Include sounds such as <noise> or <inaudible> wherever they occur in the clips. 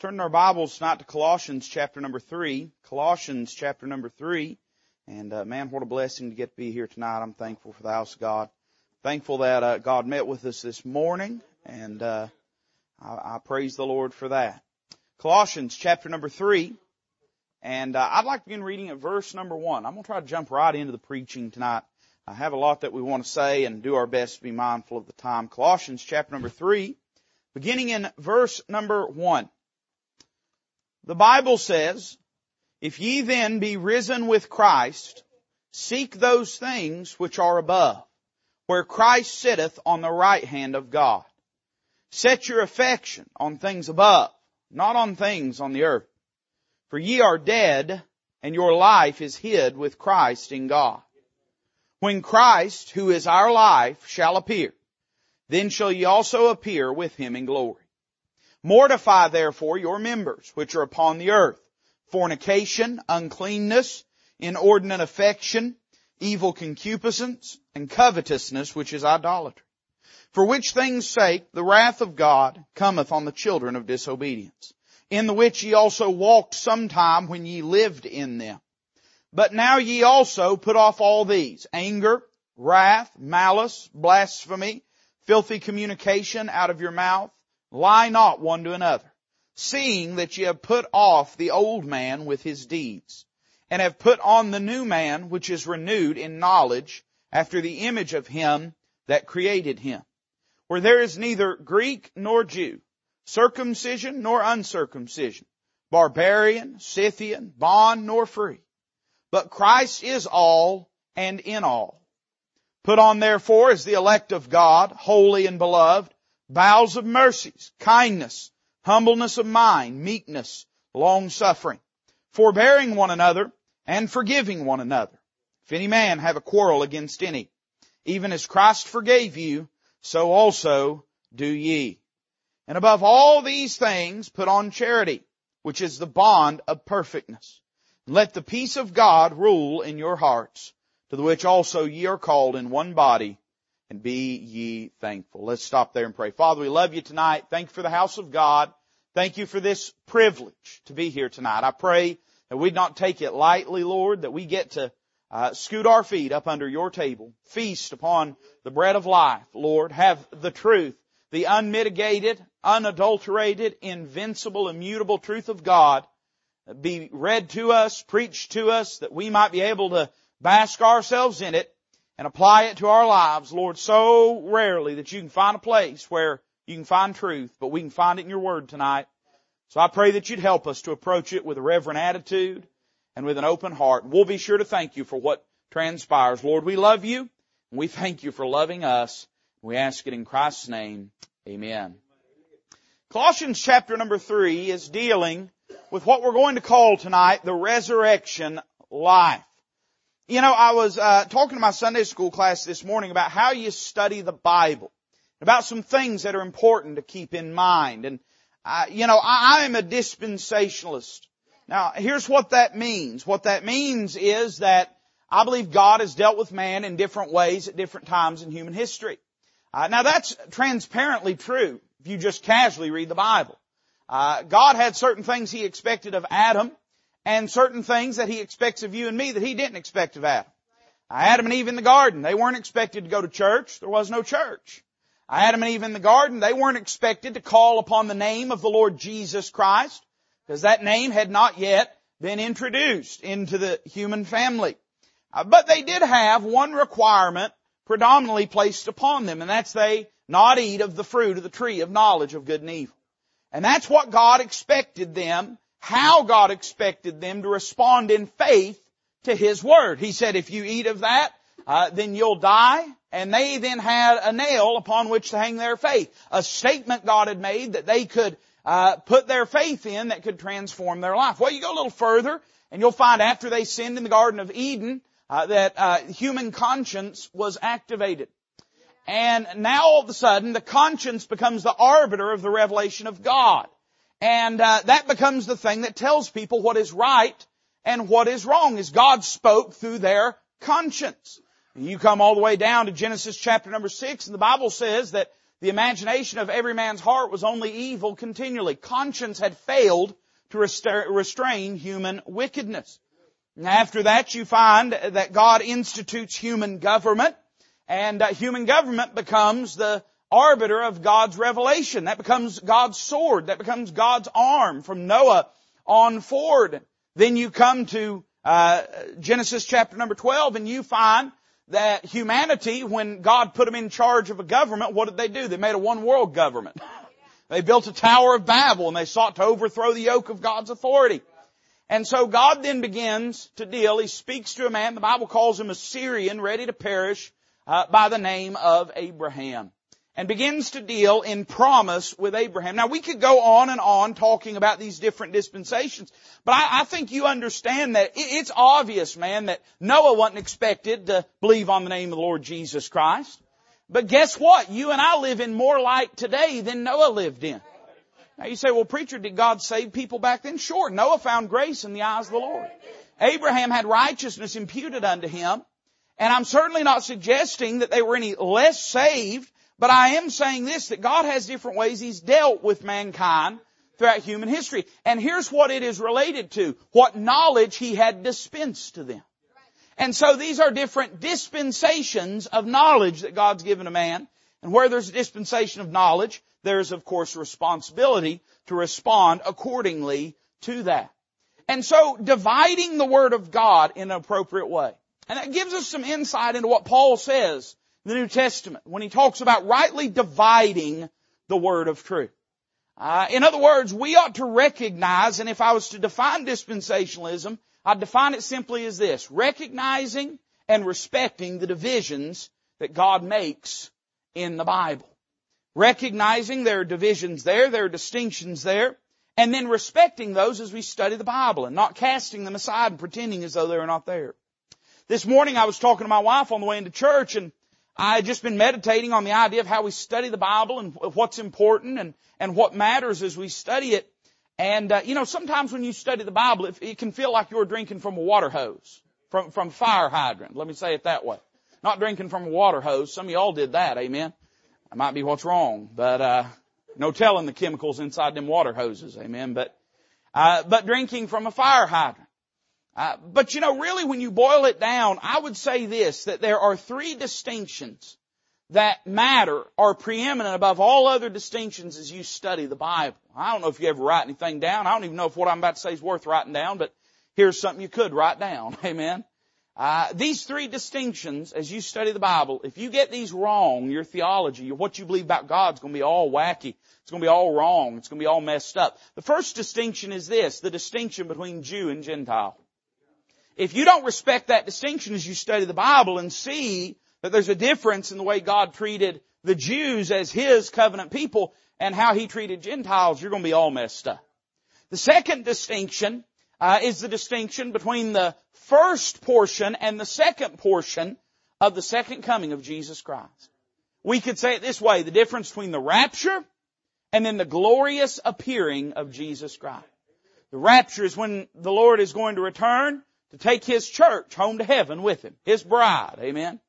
Turn our Bibles tonight to Colossians chapter number three. Colossians chapter number three. And uh, man, what a blessing to get to be here tonight. I'm thankful for the house of God. Thankful that uh, God met with us this morning, and uh, I, I, praise the Lord for that. Colossians chapter number three, and uh, I'd like to begin reading at verse number one. I'm going to try to jump right into the preaching tonight. I have a lot that we want to say and do our best to be mindful of the time. Colossians chapter number three, beginning in verse number one. The Bible says, If ye then be risen with Christ, seek those things which are above, where Christ sitteth on the right hand of God. Set your affection on things above, not on things on the earth. For ye are dead, and your life is hid with Christ in God. When Christ, who is our life, shall appear, then shall ye also appear with him in glory. Mortify therefore your members which are upon the earth, fornication, uncleanness, inordinate affection, evil concupiscence, and covetousness, which is idolatry. For which things sake the wrath of God cometh on the children of disobedience, in the which ye also walked sometime when ye lived in them. But now ye also put off all these, anger, wrath, malice, blasphemy, filthy communication out of your mouth. Lie not one to another, seeing that ye have put off the old man with his deeds, and have put on the new man which is renewed in knowledge after the image of him that created him. Where there is neither Greek nor Jew, circumcision nor uncircumcision, barbarian, Scythian, bond nor free, but Christ is all and in all. Put on therefore as the elect of God, holy and beloved, bowels of mercies, kindness, humbleness of mind, meekness, long suffering, forbearing one another, and forgiving one another. If any man have a quarrel against any, even as Christ forgave you, so also do ye. And above all these things put on charity, which is the bond of perfectness. Let the peace of God rule in your hearts, to the which also ye are called in one body, and be ye thankful. Let's stop there and pray. Father, we love you tonight. Thank you for the house of God. Thank you for this privilege to be here tonight. I pray that we'd not take it lightly, Lord, that we get to uh, scoot our feet up under your table, feast upon the bread of life, Lord, have the truth, the unmitigated, unadulterated, invincible, immutable truth of God be read to us, preached to us, that we might be able to bask ourselves in it and apply it to our lives, Lord, so rarely that you can find a place where you can find truth, but we can find it in your word tonight. So I pray that you'd help us to approach it with a reverent attitude and with an open heart. We'll be sure to thank you for what transpires. Lord, we love you and we thank you for loving us. We ask it in Christ's name. Amen. Colossians chapter number three is dealing with what we're going to call tonight the resurrection life. You know, I was uh, talking to my Sunday school class this morning about how you study the Bible, about some things that are important to keep in mind. And uh, you know, I, I am a dispensationalist. Now, here's what that means. What that means is that I believe God has dealt with man in different ways at different times in human history. Uh, now, that's transparently true if you just casually read the Bible. Uh, God had certain things He expected of Adam and certain things that he expects of you and me that he didn't expect of Adam. Adam and Eve in the garden, they weren't expected to go to church. There was no church. Adam and Eve in the garden, they weren't expected to call upon the name of the Lord Jesus Christ because that name had not yet been introduced into the human family. Uh, but they did have one requirement predominantly placed upon them, and that's they not eat of the fruit of the tree of knowledge of good and evil. And that's what God expected them how God expected them to respond in faith to His Word. He said, if you eat of that, uh, then you'll die. And they then had a nail upon which to hang their faith. A statement God had made that they could uh, put their faith in that could transform their life. Well, you go a little further, and you'll find after they sinned in the Garden of Eden uh, that uh, human conscience was activated. And now all of a sudden, the conscience becomes the arbiter of the revelation of God. And uh, that becomes the thing that tells people what is right and what is wrong, is God spoke through their conscience. You come all the way down to Genesis chapter number six, and the Bible says that The imagination of every man's heart was only evil continually. Conscience had failed to restrain human wickedness. After that you find that God institutes human government and uh, human government becomes the arbiter of God's revelation. That becomes God's sword. That becomes God's arm from Noah on forward. Then you come to uh, Genesis chapter number 12 and you find that humanity, when God put them in charge of a government, what did they do? They made a one world government. They built a Tower of Babel and they sought to overthrow the yoke of God's authority. And so God then begins to deal. He speaks to a man. The Bible calls him a Syrian ready to perish uh, by the name of Abraham and begins to deal in promise with Abraham. Now we could go on and on talking about these different dispensations, but I, I think you understand that it, it's obvious, man, that Noah wasn't expected to believe on the name of the Lord Jesus Christ. But guess what? You and I live in more light today than Noah lived in. Now you say, well preacher, did God save people back then? Sure. Noah found grace in the eyes of the Lord. Abraham had righteousness imputed unto him. And I'm certainly not suggesting that they were any less saved but I am saying this, that God has different ways He's dealt with mankind throughout human history. And here's what it is related to. What knowledge He had dispensed to them. And so these are different dispensations of knowledge that God's given a man. And where there's a dispensation of knowledge, there's of course responsibility to respond accordingly to that. And so dividing the Word of God in an appropriate way. And that gives us some insight into what Paul says the New Testament when he talks about rightly dividing the word of truth. Uh, in other words, we ought to recognize, and if I was to define dispensationalism, I'd define it simply as this, recognizing and respecting the divisions that God makes in the Bible. Recognizing there are divisions there, there are distinctions there, and then respecting those as we study the Bible and not casting them aside and pretending as though they're not there. This morning I was talking to my wife on the way into church and I had just been meditating on the idea of how we study the Bible and what's important and, and what matters as we study it. And, uh, you know, sometimes when you study the Bible, it, it can feel like you're drinking from a water hose, from, from fire hydrant. Let me say it that way. Not drinking from a water hose. Some of y'all did that, amen. That might be what's wrong, but, uh, no telling the chemicals inside them water hoses, amen. But, uh, but drinking from a fire hydrant. Uh, but you know, really when you boil it down, I would say this, that there are three distinctions that matter are preeminent above all other distinctions as you study the Bible. I don't know if you ever write anything down. I don't even know if what I'm about to say is worth writing down, but here's something you could write down. <laughs> Amen. Uh, these three distinctions, as you study the Bible, if you get these wrong, your theology, what you believe about God's going to be all wacky. It's going to be all wrong. It's going to be all messed up. The first distinction is this, the distinction between Jew and Gentile. If you don't respect that distinction as you study the Bible and see that there's a difference in the way God treated the Jews as His covenant people and how He treated Gentiles, you're going to be all messed up. The second distinction uh, is the distinction between the first portion and the second portion of the second coming of Jesus Christ. We could say it this way, the difference between the rapture and then the glorious appearing of Jesus Christ. The rapture is when the Lord is going to return to take His church home to heaven with Him, His bride, amen.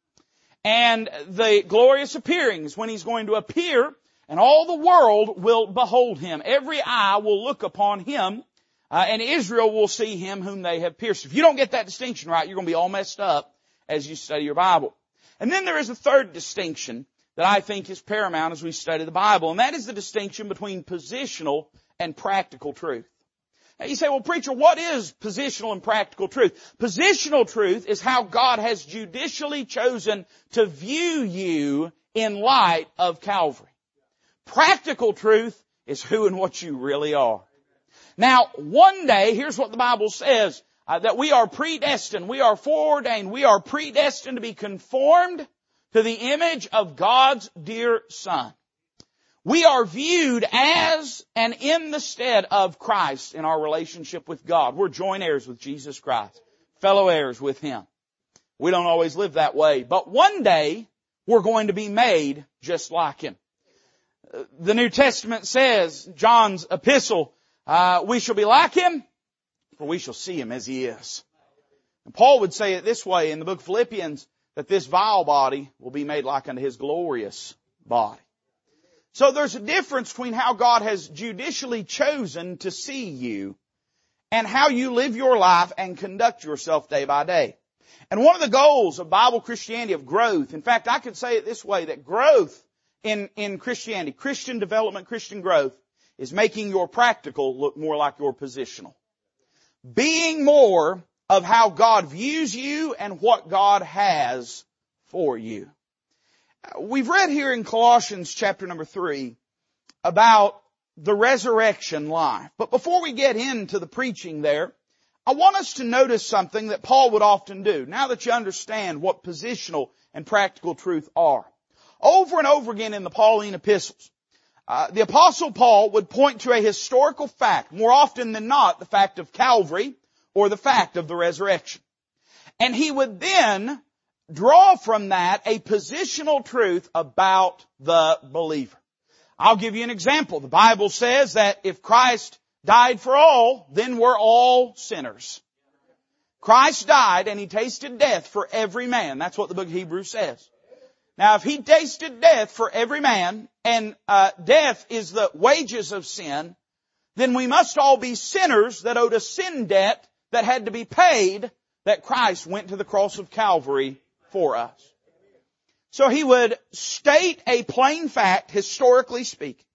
And the glorious appearings when He's going to appear and all the world will behold Him. Every eye will look upon Him uh, and Israel will see Him whom they have pierced. If you don't get that distinction right, you're going to be all messed up as you study your Bible. And then there is a third distinction that I think is paramount as we study the Bible, and that is the distinction between positional and practical truth. You say, well preacher, what is positional and practical truth? Positional truth is how God has judicially chosen to view you in light of Calvary. Practical truth is who and what you really are. Now, one day, here's what the Bible says, uh, that we are predestined, we are foreordained, we are predestined to be conformed to the image of God's dear Son. We are viewed as and in the stead of Christ in our relationship with God. We're joint heirs with Jesus Christ, fellow heirs with Him. We don't always live that way, but one day we're going to be made just like Him. The New Testament says, John's epistle, uh, we shall be like Him, for we shall see Him as He is. And Paul would say it this way in the book of Philippians, that this vile body will be made like unto His glorious body. So there's a difference between how God has judicially chosen to see you and how you live your life and conduct yourself day by day. And one of the goals of Bible Christianity of growth, in fact, I could say it this way, that growth in, in Christianity, Christian development, Christian growth, is making your practical look more like your positional. Being more of how God views you and what God has for you. We've read here in Colossians chapter number three about the resurrection life. But before we get into the preaching there, I want us to notice something that Paul would often do, now that you understand what positional and practical truth are. Over and over again in the Pauline epistles, uh, the apostle Paul would point to a historical fact, more often than not the fact of Calvary or the fact of the resurrection. And he would then draw from that a positional truth about the believer. I'll give you an example. The Bible says that if Christ died for all, then we're all sinners. Christ died and he tasted death for every man. That's what the book of Hebrews says. Now if he tasted death for every man, and uh, death is the wages of sin, then we must all be sinners that owed a sin debt that had to be paid that Christ went to the cross of Calvary for us. So he would state a plain fact, historically speaking.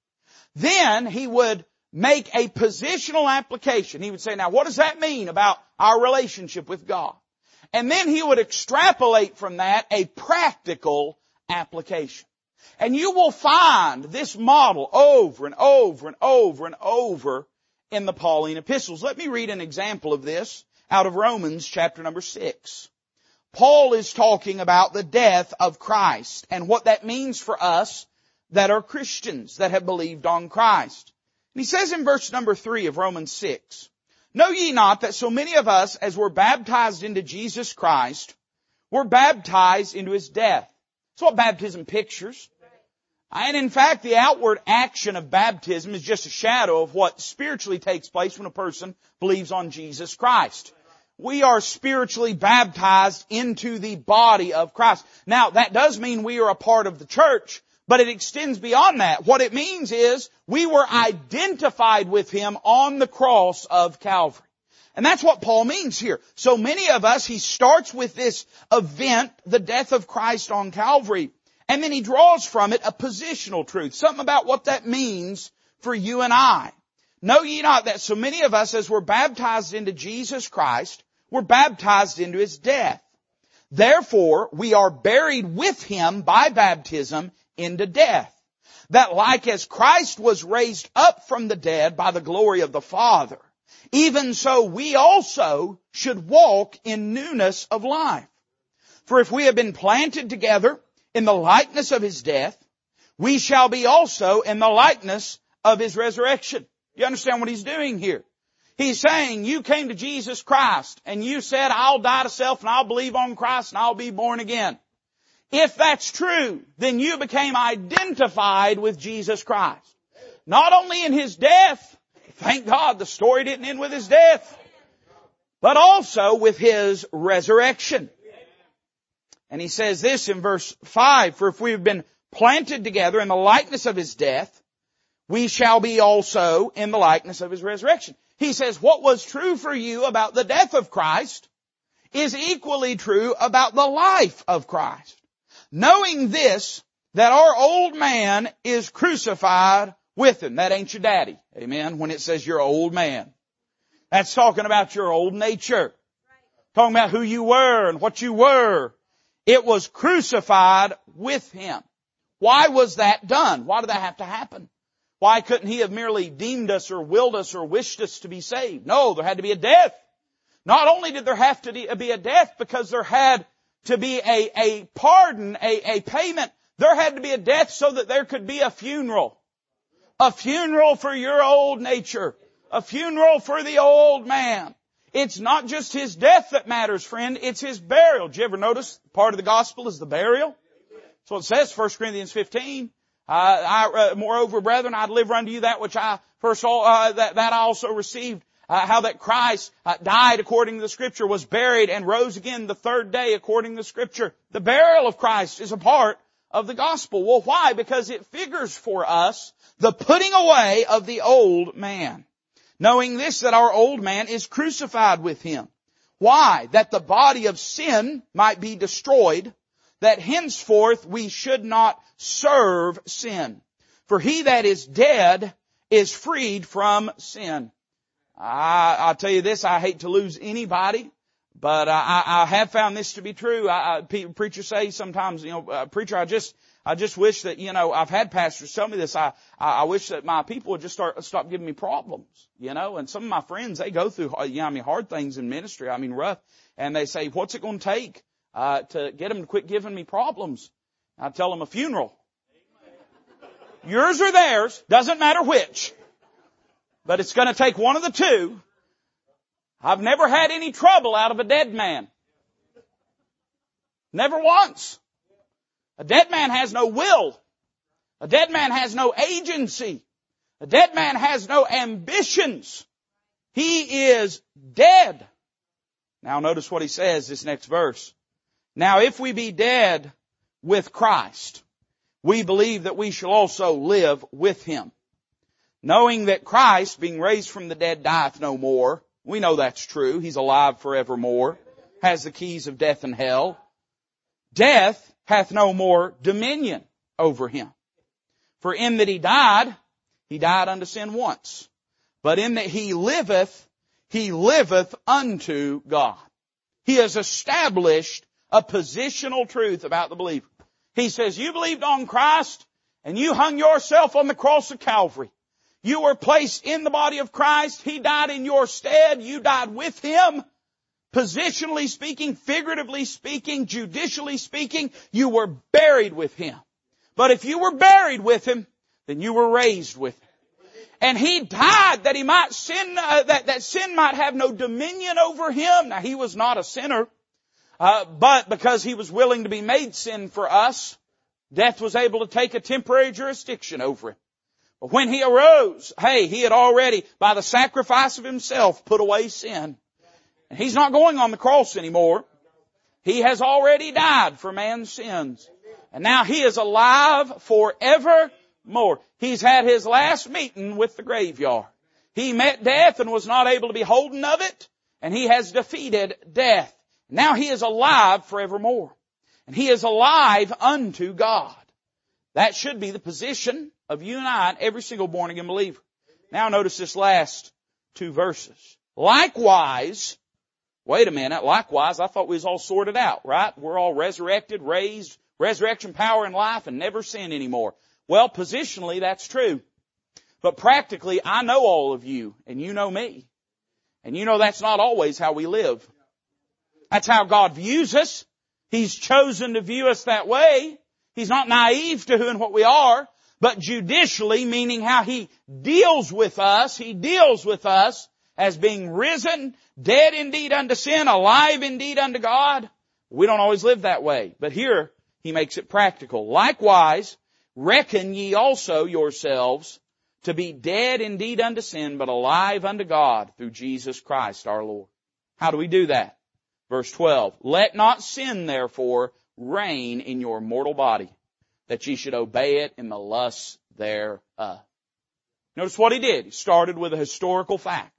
Then he would make a positional application. He would say, now what does that mean about our relationship with God? And then he would extrapolate from that a practical application. And you will find this model over and over and over and over in the Pauline epistles. Let me read an example of this out of Romans chapter number six. Paul is talking about the death of Christ and what that means for us that are Christians that have believed on Christ. And he says in verse number three of Romans 6, Know ye not that so many of us as were baptized into Jesus Christ were baptized into his death? That's what baptism pictures. And in fact, the outward action of baptism is just a shadow of what spiritually takes place when a person believes on Jesus Christ. We are spiritually baptized into the body of Christ. Now, that does mean we are a part of the church, but it extends beyond that. What it means is we were identified with Him on the cross of Calvary. And that's what Paul means here. So many of us, he starts with this event, the death of Christ on Calvary, and then he draws from it a positional truth, something about what that means for you and I. Know ye not that so many of us as were baptized into Jesus Christ were baptized into his death. Therefore, we are buried with him by baptism into death. That like as Christ was raised up from the dead by the glory of the Father, even so we also should walk in newness of life. For if we have been planted together in the likeness of his death, we shall be also in the likeness of his resurrection. You understand what he's doing here? He's saying you came to Jesus Christ and you said, I'll die to self and I'll believe on Christ and I'll be born again. If that's true, then you became identified with Jesus Christ. Not only in His death, thank God the story didn't end with His death, but also with His resurrection. And he says this in verse 5, for if we have been planted together in the likeness of his death, we shall be also in the likeness of his resurrection. He says what was true for you about the death of Christ is equally true about the life of Christ. Knowing this, that our old man is crucified with him. That ain't your daddy. Amen. When it says you're old man. That's talking about your old nature. Talking about who you were and what you were it was crucified with him. Why was that done? Why did that have to happen? Why couldn't he have merely deemed us or willed us or wished us to be saved? No, there had to be a death. Not only did there have to be a death because there had to be a, a pardon, a, a payment, there had to be a death so that there could be a funeral. A funeral for your old nature. A funeral for the old man. It's not just his death that matters, friend. It's his burial. Did you ever notice part of the gospel is the burial? That's what it says, 1 Corinthians 15. Uh, I, uh, moreover, brethren, I deliver unto you that which I first uh, that, that I also received. Uh, how that Christ uh, died according to the scripture, was buried and rose again the third day according to the scripture. The burial of Christ is a part of the gospel. Well, why? Because it figures for us the putting away of the old man. Knowing this, that our old man is crucified with him. Why? That the body of sin might be destroyed, that henceforth we should not serve sin. For he that is dead is freed from sin. I, I'll tell you this, I hate to lose anybody, but I, I have found this to be true. I, I, preachers say sometimes, you know, uh, preacher, I just, I just wish that, you know, I've had pastors tell me this. I, I, wish that my people would just start, stop giving me problems, you know, and some of my friends, they go through, you know, I mean, hard things in ministry. I mean, rough. And they say, what's it going to take, uh, to get them to quit giving me problems? I tell them a funeral. Yours or theirs, doesn't matter which. But it's going to take one of the two. I've never had any trouble out of a dead man. Never once. A dead man has no will. A dead man has no agency. A dead man has no ambitions. He is dead. Now notice what he says this next verse. Now if we be dead with Christ, we believe that we shall also live with him. Knowing that Christ, being raised from the dead, dieth no more. We know that's true. He's alive forevermore. Has the keys of death and hell. Death hath no more dominion over him. For in that he died, he died unto sin once. But in that he liveth, he liveth unto God. He has established a positional truth about the believer. He says, you believed on Christ and you hung yourself on the cross of Calvary. You were placed in the body of Christ. He died in your stead. You died with Him. Positionally speaking, figuratively speaking, judicially speaking, you were buried with Him. But if you were buried with Him, then you were raised with Him. And He died that He might sin, uh, that, that sin might have no dominion over Him. Now He was not a sinner. Uh, but because he was willing to be made sin for us, death was able to take a temporary jurisdiction over him. But when he arose, hey, he had already, by the sacrifice of himself, put away sin. And he's not going on the cross anymore. He has already died for man's sins. And now he is alive forevermore. He's had his last meeting with the graveyard. He met death and was not able to be holden of it, and he has defeated death. Now he is alive forevermore. And he is alive unto God. That should be the position of you and I every single born again believer. Now notice this last two verses. Likewise, wait a minute, likewise, I thought we was all sorted out, right? We're all resurrected, raised, resurrection power and life and never sin anymore. Well, positionally, that's true. But practically, I know all of you and you know me. And you know that's not always how we live. That's how God views us. He's chosen to view us that way. He's not naive to who and what we are, but judicially, meaning how He deals with us. He deals with us as being risen, dead indeed unto sin, alive indeed unto God. We don't always live that way, but here He makes it practical. Likewise, reckon ye also yourselves to be dead indeed unto sin, but alive unto God through Jesus Christ our Lord. How do we do that? Verse 12, let not sin therefore reign in your mortal body, that ye should obey it in the lusts thereof. Notice what he did. He started with a historical fact.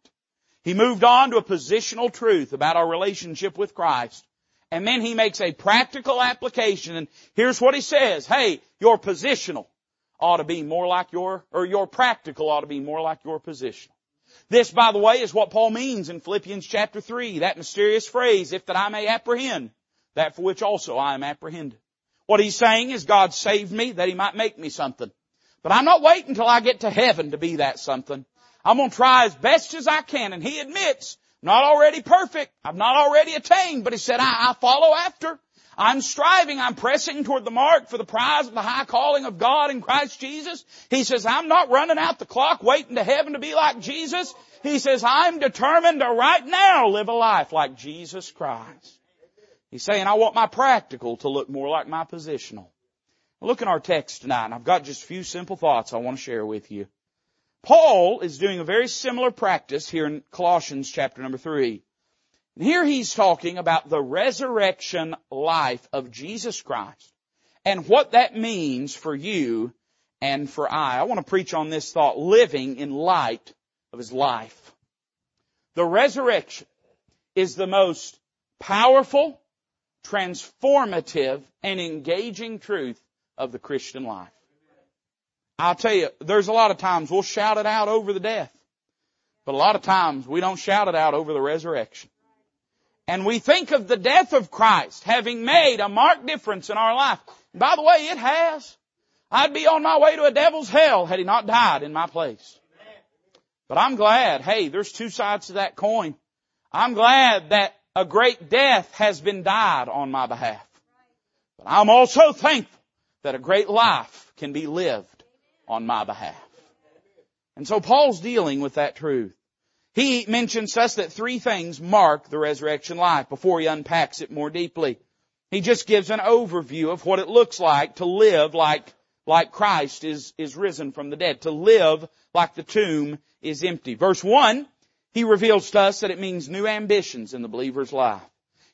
He moved on to a positional truth about our relationship with Christ. And then he makes a practical application and here's what he says. Hey, your positional ought to be more like your, or your practical ought to be more like your positional. This, by the way, is what Paul means in Philippians chapter 3, that mysterious phrase, if that I may apprehend, that for which also I am apprehended. What he's saying is God saved me that he might make me something. But I'm not waiting until I get to heaven to be that something. I'm going to try as best as I can. And he admits, not already perfect. I've not already attained, but he said, I, I follow after. I'm striving, I'm pressing toward the mark for the prize of the high calling of God in Christ Jesus. He says, I'm not running out the clock waiting to heaven to be like Jesus. He says, I'm determined to right now live a life like Jesus Christ. He's saying, I want my practical to look more like my positional. Look in our text tonight, and I've got just a few simple thoughts I want to share with you. Paul is doing a very similar practice here in Colossians chapter number three. And here he's talking about the resurrection life of Jesus Christ. and what that means for you and for I. I want to preach on this thought, living in light of His life. The resurrection is the most powerful, transformative, and engaging truth of the Christian life. I'll tell you, there's a lot of times we'll shout it out over the death. But a lot of times we don't shout it out over the resurrection. And we think of the death of Christ having made a marked difference in our life. By the way, it has. I'd be on my way to a devil's hell had he not died in my place. But I'm glad, hey, there's two sides to that coin. I'm glad that a great death has been died on my behalf. But I'm also thankful that a great life can be lived on my behalf. And so Paul's dealing with that truth. He mentions to us that three things mark the resurrection life before he unpacks it more deeply. He just gives an overview of what it looks like to live like, like Christ is, is risen from the dead. To live like the tomb is empty. Verse 1, he reveals to us that it means new ambitions in the believer's life.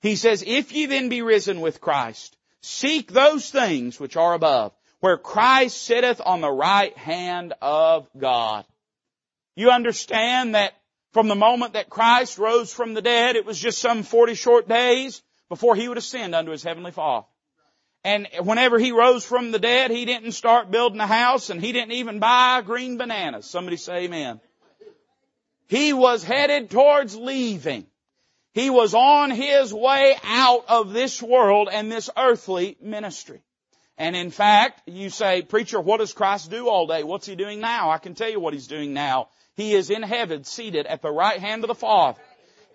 He says, if ye then be risen with Christ, seek those things which are above, where Christ sitteth on the right hand of God. You understand that from the moment that Christ rose from the dead, it was just some 40 short days before he would ascend unto his heavenly Father. And whenever he rose from the dead, he didn't start building a house and he didn't even buy green bananas. Somebody say amen. He was headed towards leaving. He was on his way out of this world and this earthly ministry. And in fact, you say, preacher, what does Christ do all day? What's he doing now? I can tell you what he's doing now. He is in heaven seated at the right hand of the Father.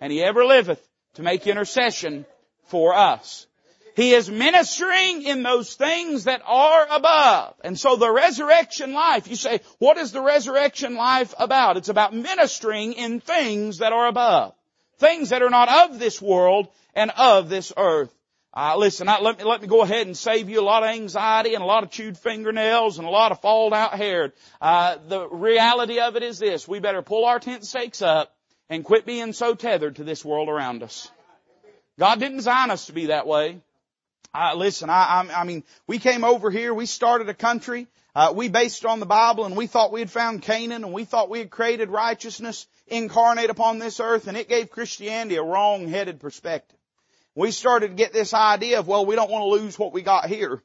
And he ever liveth to make intercession for us. He is ministering in those things that are above. And so the resurrection life, you say, what is the resurrection life about? It's about ministering in things that are above. Things that are not of this world and of this earth. Uh, listen, I, let, me, let me go ahead and save you a lot of anxiety and a lot of chewed fingernails and a lot of falled out hair. Uh, the reality of it is this, we better pull our tent stakes up and quit being so tethered to this world around us. God didn't design us to be that way. Uh, listen, I, I, I mean, we came over here, we started a country, uh, we based on the Bible and we thought we had found Canaan and we thought we had created righteousness incarnate upon this earth and it gave Christianity a wrong-headed perspective. We started to get this idea of, well, we don't want to lose what we got here.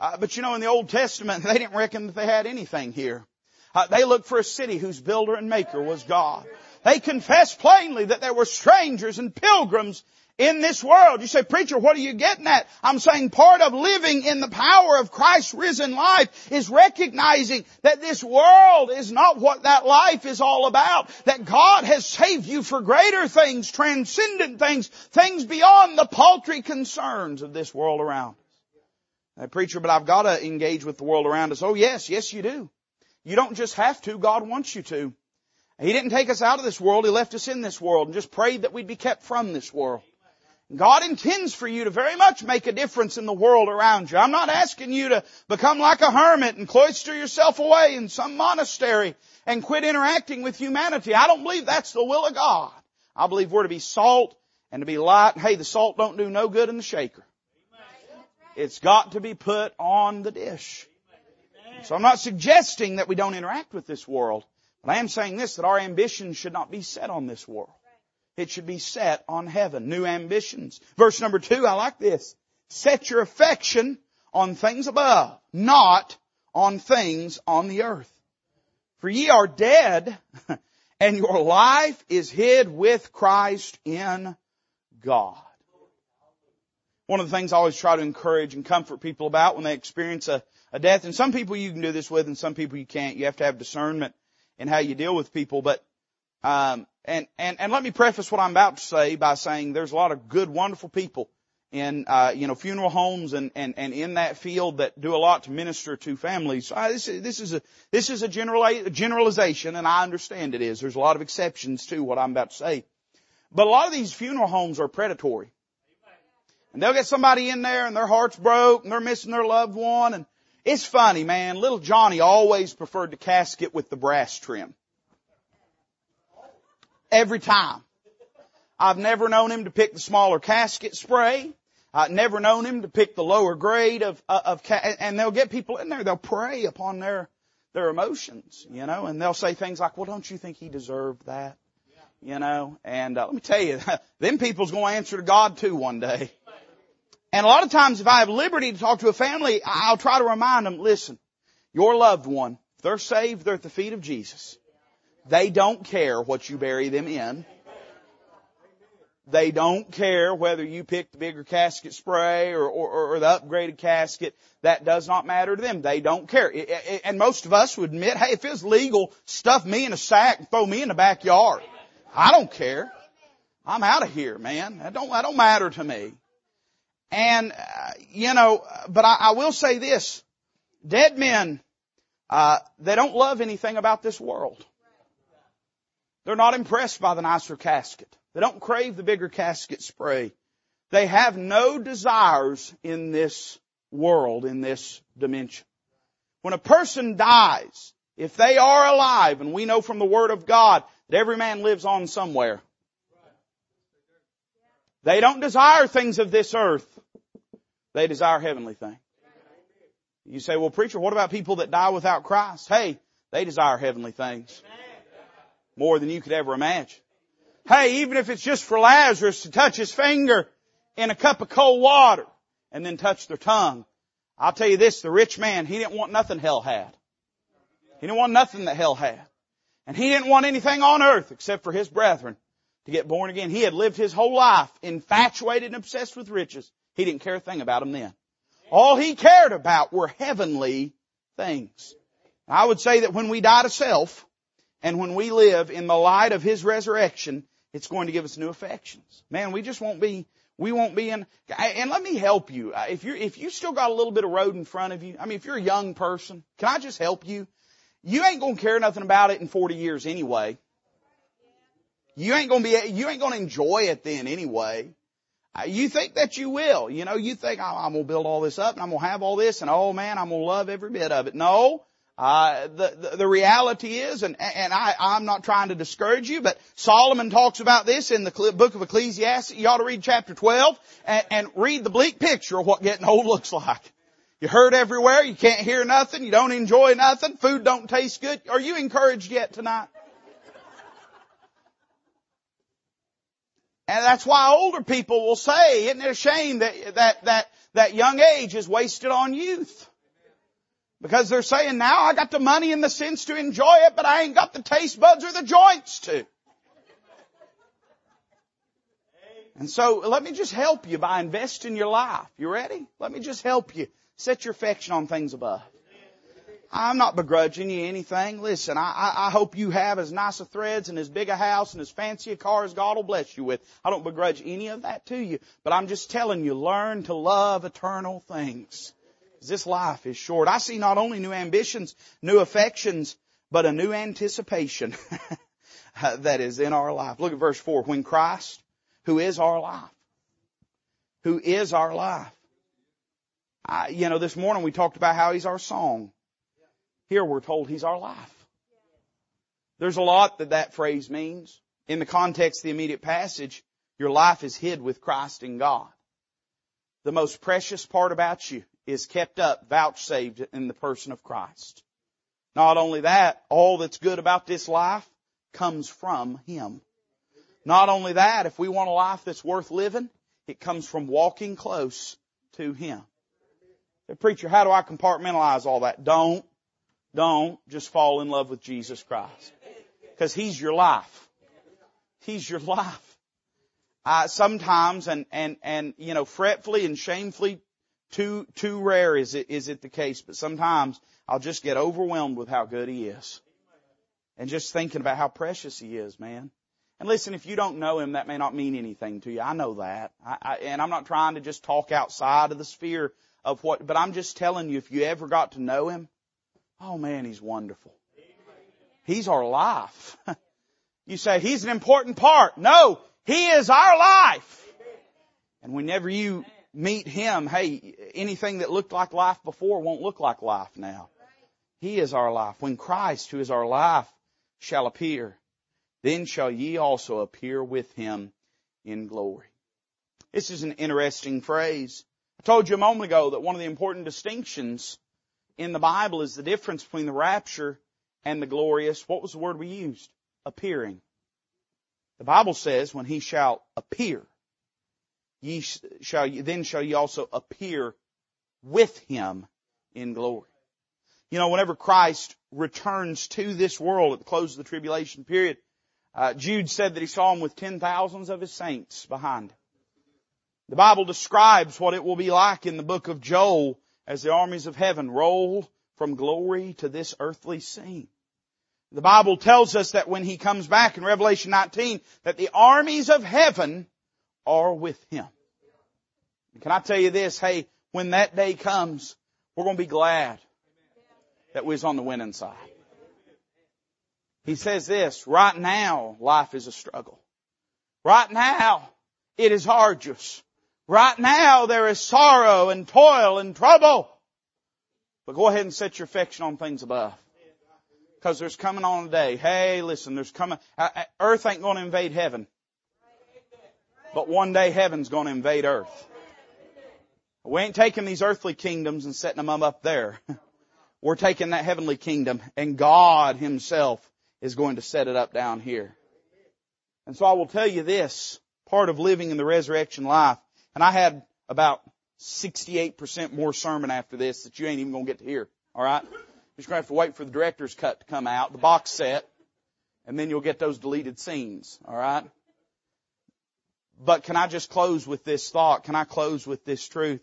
Uh, but you know, in the Old Testament, <laughs> they didn't reckon that they had anything here. Uh, they looked for a city whose builder and maker was God. They confessed plainly that there were strangers and pilgrims in this world. You say, preacher, what are you getting at? I'm saying part of living in the power of Christ's risen life is recognizing that this world is not what that life is all about. That God has saved you for greater things, transcendent things, things beyond the paltry concerns of this world around us. preacher, but I've got to engage with the world around us. Oh yes, yes you do. You don't just have to, God wants you to. He didn't take us out of this world, He left us in this world and just prayed that we'd be kept from this world. God intends for you to very much make a difference in the world around you. I'm not asking you to become like a hermit and cloister yourself away in some monastery and quit interacting with humanity. I don't believe that's the will of God. I believe we're to be salt and to be light. Hey, the salt don't do no good in the shaker. It's got to be put on the dish. So I'm not suggesting that we don't interact with this world, but I am saying this, that our ambitions should not be set on this world. It should be set on heaven. New ambitions. Verse number two, I like this. Set your affection on things above, not on things on the earth. For ye are dead, <laughs> and your life is hid with Christ in God. One of the things I always try to encourage and comfort people about when they experience a, a death, and some people you can do this with and some people you can't. You have to have discernment in how you deal with people, but um, and, and, and let me preface what I'm about to say by saying there's a lot of good, wonderful people in, uh, you know, funeral homes and, and, and in that field that do a lot to minister to families. Uh, this, this is a, this is a general, a generalization and I understand it is. There's a lot of exceptions to what I'm about to say. But a lot of these funeral homes are predatory. And they'll get somebody in there and their heart's broke and they're missing their loved one and it's funny, man. Little Johnny always preferred the casket with the brass trim. Every time. I've never known him to pick the smaller casket spray. I've never known him to pick the lower grade of, uh, of, and they'll get people in there, they'll prey upon their, their emotions, you know, and they'll say things like, well, don't you think he deserved that? You know, and uh, let me tell you, <laughs> them people's going to answer to God too one day. And a lot of times if I have liberty to talk to a family, I'll try to remind them, listen, your loved one, if they're saved, they're at the feet of Jesus. They don't care what you bury them in. They don't care whether you pick the bigger casket spray or, or, or, the upgraded casket. That does not matter to them. They don't care. And most of us would admit, hey, if it's legal, stuff me in a sack and throw me in the backyard. I don't care. I'm out of here, man. That don't, that don't matter to me. And, uh, you know, but I, I, will say this. Dead men, uh, they don't love anything about this world. They're not impressed by the nicer casket. They don't crave the bigger casket spray. They have no desires in this world, in this dimension. When a person dies, if they are alive, and we know from the Word of God that every man lives on somewhere, they don't desire things of this earth. They desire heavenly things. You say, well preacher, what about people that die without Christ? Hey, they desire heavenly things. More than you could ever imagine. Hey, even if it's just for Lazarus to touch his finger in a cup of cold water and then touch their tongue. I'll tell you this, the rich man, he didn't want nothing hell had. He didn't want nothing that hell had. And he didn't want anything on earth except for his brethren to get born again. He had lived his whole life infatuated and obsessed with riches. He didn't care a thing about them then. All he cared about were heavenly things. I would say that when we die to self and when we live in the light of His resurrection, it's going to give us new affections. Man, we just won't be, we won't be in, and let me help you. If you're, if you still got a little bit of road in front of you, I mean, if you're a young person, can I just help you? You ain't gonna care nothing about it in 40 years anyway. You ain't gonna be, you ain't gonna enjoy it then anyway. You think that you will. You know, you think, oh, I'm gonna build all this up and I'm gonna have all this and oh man, I'm gonna love every bit of it. No, uh, the, the, the reality is, and and I I'm not trying to discourage you, but Solomon talks about this in the book of Ecclesiastes. You ought to read chapter 12 and, and read the bleak picture of what getting old <laughs> looks like. You hurt everywhere. You can't hear nothing. You don't enjoy nothing. Food don't taste good. Are you encouraged yet tonight? And that's why older people will say, isn't it a shame that, that, that, that young age is wasted on youth? Because they're saying now I got the money and the sense to enjoy it, but I ain't got the taste buds or the joints to. And so let me just help you by investing your life. You ready? Let me just help you set your affection on things above. I'm not begrudging you anything. Listen, I, I, hope you have as nice a threads and as big a house and as fancy a car as God will bless you with. I don't begrudge any of that to you, but I'm just telling you, learn to love eternal things. This life is short. I see not only new ambitions, new affections, but a new anticipation <laughs> uh, that is in our life. Look at verse 4. When Christ, who is our life, who is our life. I, you know, this morning we talked about how He's our song. Here we're told He's our life. There's a lot that that phrase means. In the context of the immediate passage, your life is hid with Christ in God. The most precious part about you is kept up, vouchsafed in the person of Christ. Not only that, all that's good about this life comes from Him. Not only that, if we want a life that's worth living, it comes from walking close to Him. The preacher, how do I compartmentalize all that? Don't, don't just fall in love with Jesus Christ. Cause He's your life. He's your <laughs> life. I sometimes and, and, and, you know, fretfully and shamefully too, too rare is it, is it the case, but sometimes I'll just get overwhelmed with how good He is. And just thinking about how precious He is, man. And listen, if you don't know Him, that may not mean anything to you. I know that. I, I, and I'm not trying to just talk outside of the sphere of what, but I'm just telling you, if you ever got to know Him, oh man, He's wonderful. He's our life. <laughs> you say, He's an important part. No, He is our life. And whenever you meet Him, hey, anything that looked like life before won't look like life now. He is our life. When Christ, who is our life, shall appear, then shall ye also appear with Him in glory. This is an interesting phrase. I told you a moment ago that one of the important distinctions in the Bible is the difference between the rapture and the glorious, what was the word we used? Appearing. The Bible says when he shall appear, ye shall, then shall ye also appear with him in glory. You know, whenever Christ returns to this world at the close of the tribulation period, uh, Jude said that he saw him with ten thousands of his saints behind him. The Bible describes what it will be like in the book of Joel as the armies of heaven roll from glory to this earthly scene. The Bible tells us that when he comes back in Revelation 19, that the armies of heaven are with him. Can I tell you this? Hey, when that day comes, we're going to be glad that we was on the winning side. He says this, right now life is a struggle. Right now it is arduous. Right now there is sorrow and toil and trouble. But go ahead and set your affection on things above. Because there's coming on a day. Hey, listen, there's coming, uh, uh, earth ain't going to invade heaven. But one day heaven's to invade earth. We ain't taking these earthly kingdoms and setting them up there. <laughs> We're taking that heavenly kingdom and God Himself is going to set it up down here. And so I will tell you this, part of living in the resurrection life, and I had about 68% more sermon after this that you ain't even gonna get to hear. Alright? You're just gonna have to wait for the director's cut to come out, the box set, and then you'll get those deleted scenes. Alright? But can I just close with this thought? Can I close with this truth?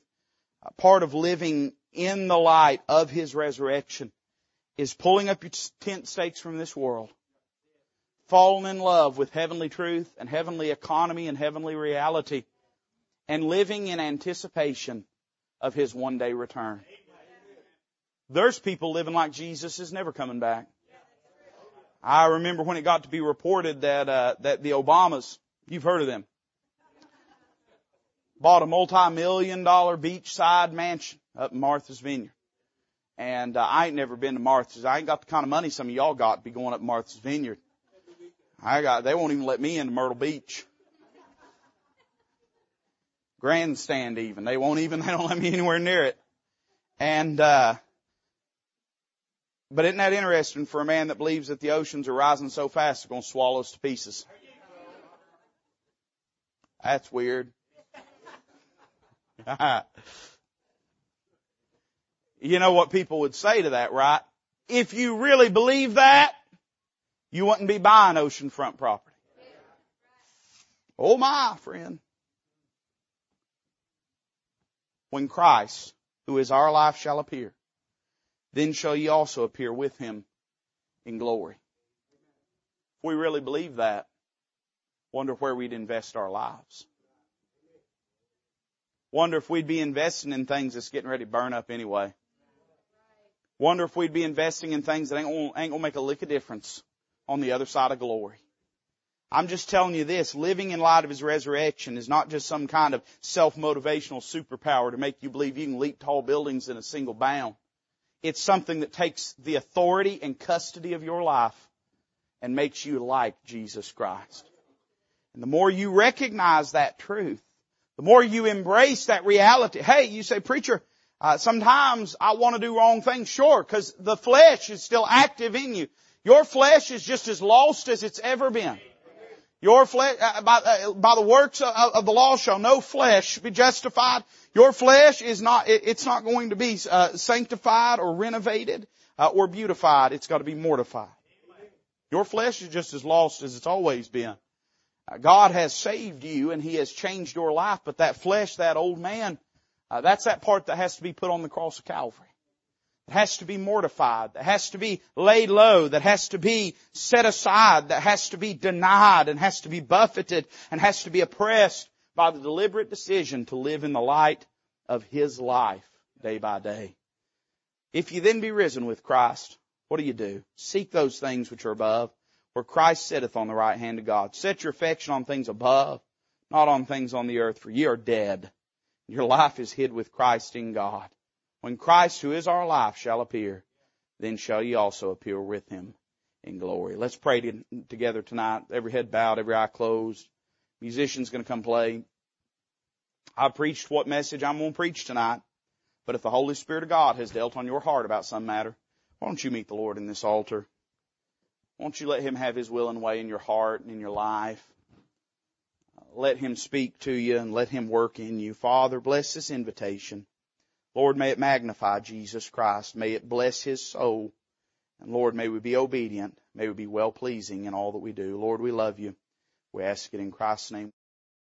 Part of living in the light of His resurrection is pulling up your tent stakes from this world, falling in love with heavenly truth and heavenly economy and heavenly reality, and living in anticipation of His one day return. There's people living like Jesus is never coming back. I remember when it got to be reported that uh, that the Obamas, you've heard of them, bought a multi-million dollar beachside mansion up in Martha's Vineyard. And uh, I ain't never been to Martha's. I ain't got the kind of money some of y'all got to be going up Martha's Vineyard. I got, they won't even let me into Myrtle Beach. Grand Strand even. They won't even, <laughs> they don't let me anywhere near it. And, uh, but isn't that interesting for a man that believes that the oceans are rising so fast they're going to swallow us to pieces? That's weird. <laughs> You know what people would say to that, right? If you really believe that, you wouldn't be buying oceanfront property. Oh my, friend. When Christ, who is our life, shall appear, then shall ye also appear with him in glory. If we really believe that, wonder where we'd invest our lives. Wonder if we'd be investing in things that's getting ready to burn up anyway. Wonder if we'd be investing in things that ain't gonna, ain't gonna make a lick of difference on the other side of glory. I'm just telling you this, living in light of His resurrection is not just some kind of self-motivational superpower to make you believe you can leap tall buildings in a single bound. It's something that takes the authority and custody of your life and makes you like Jesus Christ. And the more you recognize that truth, the more you embrace that reality. Hey, you say, preacher, uh, sometimes I want to do wrong things, sure, because the flesh is still active in you. Your flesh is just as lost as it's ever been. Your flesh, uh, by, uh, by the works of, of, the law shall no flesh be justified. Your flesh is not, it, it's not going to be uh, sanctified or renovated uh, or beautified. It's got to be mortified. Your flesh is just as lost as it's always been. God has saved you and He has changed your life, but that flesh, that old man, uh, that's that part that has to be put on the cross of Calvary. It has to be mortified. That has to be laid low. That has to be set aside. That has to be denied and has to be buffeted and has to be oppressed by the deliberate decision to live in the light of His life day by day. If you then be risen with Christ, what do you do? Seek those things which are above, where Christ sitteth on the right hand of God. Set your affection on things above, not on things on the earth, for ye are dead your life is hid with Christ in God. When Christ, who is our life, shall appear, then shall ye also appear with him in glory. Let's pray together tonight. Every head bowed, every eye closed. Musician's going to come play. I preached what message I'm going to preach tonight. But if the Holy Spirit of God has dealt on your heart about some matter, why don't you meet the Lord in this altar? Won't you let Him have His will and way in your heart and in your life? Uh, let Him speak to you and let Him work in you. Father, bless this invitation. Lord, may it magnify Jesus Christ. May it bless His soul. And Lord, may we be obedient. May we be well pleasing in all that we do. Lord, we love you. We ask it in Christ's name.